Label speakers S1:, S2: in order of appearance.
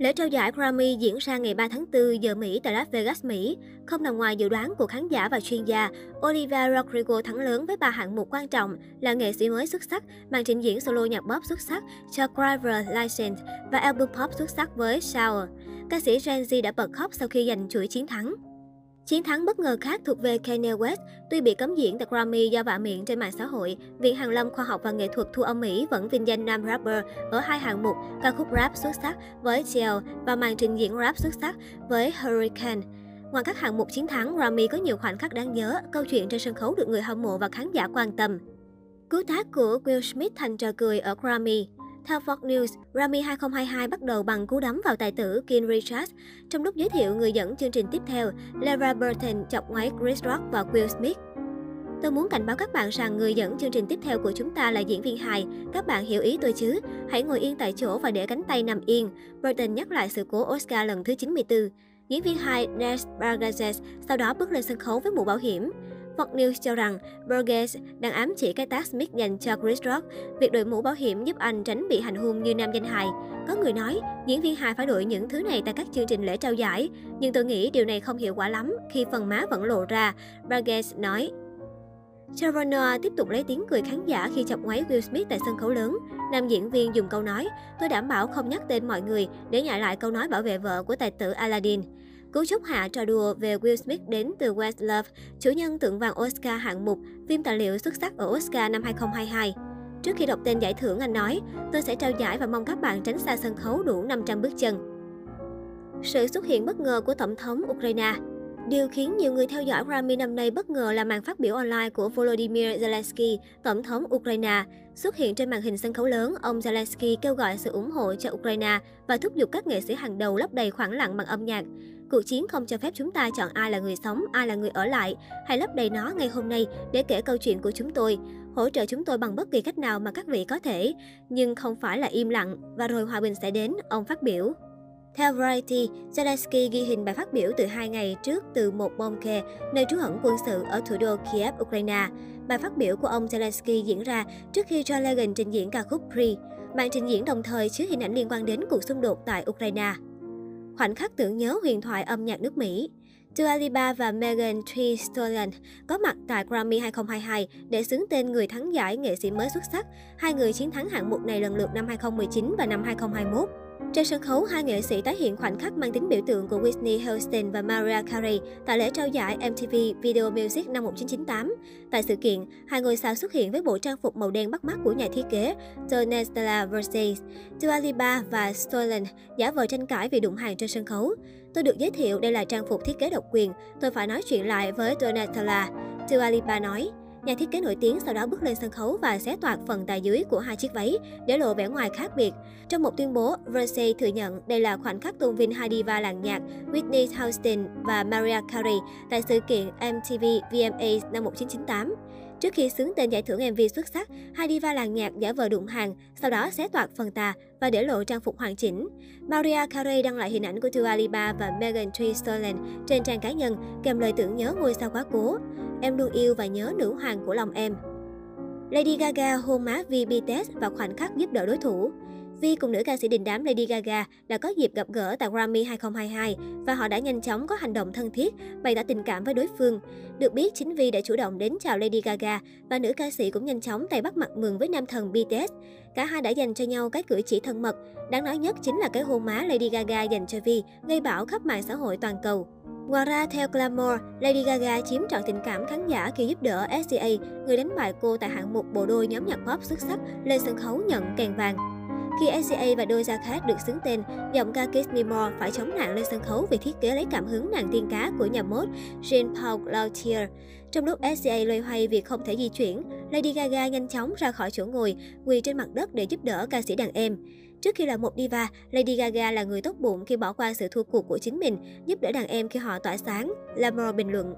S1: Lễ trao giải Grammy diễn ra ngày 3 tháng 4 giờ Mỹ tại Las Vegas, Mỹ. Không nằm ngoài dự đoán của khán giả và chuyên gia, Olivia Rodrigo thắng lớn với ba hạng mục quan trọng là nghệ sĩ mới xuất sắc, màn trình diễn solo nhạc pop xuất sắc cho Driver License và album pop xuất sắc với Shower. Ca sĩ Gen Z đã bật khóc sau khi giành chuỗi chiến thắng. Chiến thắng bất ngờ khác thuộc về Kanye West. Tuy bị cấm diễn tại Grammy do vạ miệng trên mạng xã hội, Viện Hàn lâm Khoa học và Nghệ thuật thu âm Mỹ vẫn vinh danh nam rapper ở hai hạng mục ca khúc rap xuất sắc với Chill và màn trình diễn rap xuất sắc với Hurricane. Ngoài các hạng mục chiến thắng, Grammy có nhiều khoảnh khắc đáng nhớ, câu chuyện trên sân khấu được người hâm mộ và khán giả quan tâm. Cú tác của Will Smith thành trò cười ở Grammy theo Fox News, Grammy 2022 bắt đầu bằng cú đấm vào tài tử King Richards. Trong lúc giới thiệu người dẫn chương trình tiếp theo, Lara Burton chọc ngoáy Chris Rock và Will Smith. Tôi muốn cảnh báo các bạn rằng người dẫn chương trình tiếp theo của chúng ta là diễn viên hài. Các bạn hiểu ý tôi chứ? Hãy ngồi yên tại chỗ và để cánh tay nằm yên. Burton nhắc lại sự cố Oscar lần thứ 94. Diễn viên hài Nes Bargazes sau đó bước lên sân khấu với mũ bảo hiểm. Fox News cho rằng Burgess đang ám chỉ cái tác Smith dành cho Chris Rock. Việc đội mũ bảo hiểm giúp anh tránh bị hành hung như nam danh hài. Có người nói, diễn viên hài phải đội những thứ này tại các chương trình lễ trao giải. Nhưng tôi nghĩ điều này không hiệu quả lắm khi phần má vẫn lộ ra, Burgess nói. Trevor Noah tiếp tục lấy tiếng cười khán giả khi chọc ngoáy Will Smith tại sân khấu lớn. Nam diễn viên dùng câu nói, tôi đảm bảo không nhắc tên mọi người để nhại lại câu nói bảo vệ vợ của tài tử Aladdin. Cú chúc hạ trò đùa về Will Smith đến từ Westlove, chủ nhân tượng vàng Oscar hạng mục phim tài liệu xuất sắc ở Oscar năm 2022. Trước khi đọc tên giải thưởng, anh nói, tôi sẽ trao giải và mong các bạn tránh xa sân khấu đủ 500 bước chân. Sự xuất hiện bất ngờ của Tổng thống Ukraine Điều khiến nhiều người theo dõi Grammy năm nay bất ngờ là màn phát biểu online của Volodymyr Zelensky, Tổng thống Ukraine. Xuất hiện trên màn hình sân khấu lớn, ông Zelensky kêu gọi sự ủng hộ cho Ukraine và thúc giục các nghệ sĩ hàng đầu lấp đầy khoảng lặng bằng âm nhạc. Cuộc chiến không cho phép chúng ta chọn ai là người sống, ai là người ở lại. Hãy lấp đầy nó ngay hôm nay để kể câu chuyện của chúng tôi. Hỗ trợ chúng tôi bằng bất kỳ cách nào mà các vị có thể. Nhưng không phải là im lặng, và rồi hòa bình sẽ đến, ông phát biểu. Theo Variety, Zelensky ghi hình bài phát biểu từ hai ngày trước từ một bom khe nơi trú ẩn quân sự ở thủ đô Kiev, Ukraine. Bài phát biểu của ông Zelensky diễn ra trước khi John Legend trình diễn ca khúc Pre. Màn trình diễn đồng thời chứa hình ảnh liên quan đến cuộc xung đột tại Ukraine. Khoảnh khắc tưởng nhớ huyền thoại âm nhạc nước Mỹ. Dua Lipa và Megan Thee Stallion có mặt tại Grammy 2022 để xướng tên người thắng giải nghệ sĩ mới xuất sắc. Hai người chiến thắng hạng mục này lần lượt năm 2019 và năm 2021. Trên sân khấu, hai nghệ sĩ tái hiện khoảnh khắc mang tính biểu tượng của Whitney Houston và Mariah Carey tại lễ trao giải MTV Video Music năm 1998. Tại sự kiện, hai ngôi sao xuất hiện với bộ trang phục màu đen bắt mắt của nhà thiết kế Donatella Versace. Dua Lipa và Stolen giả vờ tranh cãi vì đụng hàng trên sân khấu. Tôi được giới thiệu đây là trang phục thiết kế độc quyền, tôi phải nói chuyện lại với Donatella. Dua Lipa nói. Nhà thiết kế nổi tiếng sau đó bước lên sân khấu và xé toạc phần tài dưới của hai chiếc váy để lộ vẻ ngoài khác biệt. Trong một tuyên bố, Versace thừa nhận đây là khoảnh khắc tôn vinh hai diva làng nhạc Whitney Houston và Mariah Carey tại sự kiện MTV VMAs năm 1998. Trước khi xướng tên giải thưởng MV xuất sắc, hai diva làng nhạc giả vờ đụng hàng, sau đó xé toạc phần tà và để lộ trang phục hoàn chỉnh. Maria Carey đăng lại hình ảnh của Dua Lipa và Megan Thee Stallion trên trang cá nhân kèm lời tưởng nhớ ngôi sao quá cố. Em luôn yêu và nhớ nữ hoàng của lòng em. Lady Gaga hôn má Vi BTS và khoảnh khắc giúp đỡ đối thủ. Vi cùng nữ ca sĩ đình đám Lady Gaga đã có dịp gặp gỡ tại Grammy 2022 và họ đã nhanh chóng có hành động thân thiết, bày tỏ tình cảm với đối phương. Được biết, chính Vi đã chủ động đến chào Lady Gaga và nữ ca sĩ cũng nhanh chóng tay bắt mặt mừng với nam thần BTS. Cả hai đã dành cho nhau cái cử chỉ thân mật. Đáng nói nhất chính là cái hôn má Lady Gaga dành cho Vi, gây bão khắp mạng xã hội toàn cầu. Ngoài ra, theo Glamour, Lady Gaga chiếm trọn tình cảm khán giả khi giúp đỡ SCA, người đánh bại cô tại hạng mục bộ đôi nhóm nhạc pop xuất sắc, lên sân khấu nhận kèn vàng. Khi SCA và đôi gia khác được xứng tên, giọng ca Kiss Me More phải chống nạn lên sân khấu vì thiết kế lấy cảm hứng nàng tiên cá của nhà mốt Jean-Paul Gaultier. Trong lúc SCA loay hoay vì không thể di chuyển, Lady Gaga nhanh chóng ra khỏi chỗ ngồi, quỳ trên mặt đất để giúp đỡ ca sĩ đàn em. Trước khi là một diva, Lady Gaga là người tốt bụng khi bỏ qua sự thua cuộc của chính mình, giúp đỡ đàn em khi họ tỏa sáng, Lamore bình luận.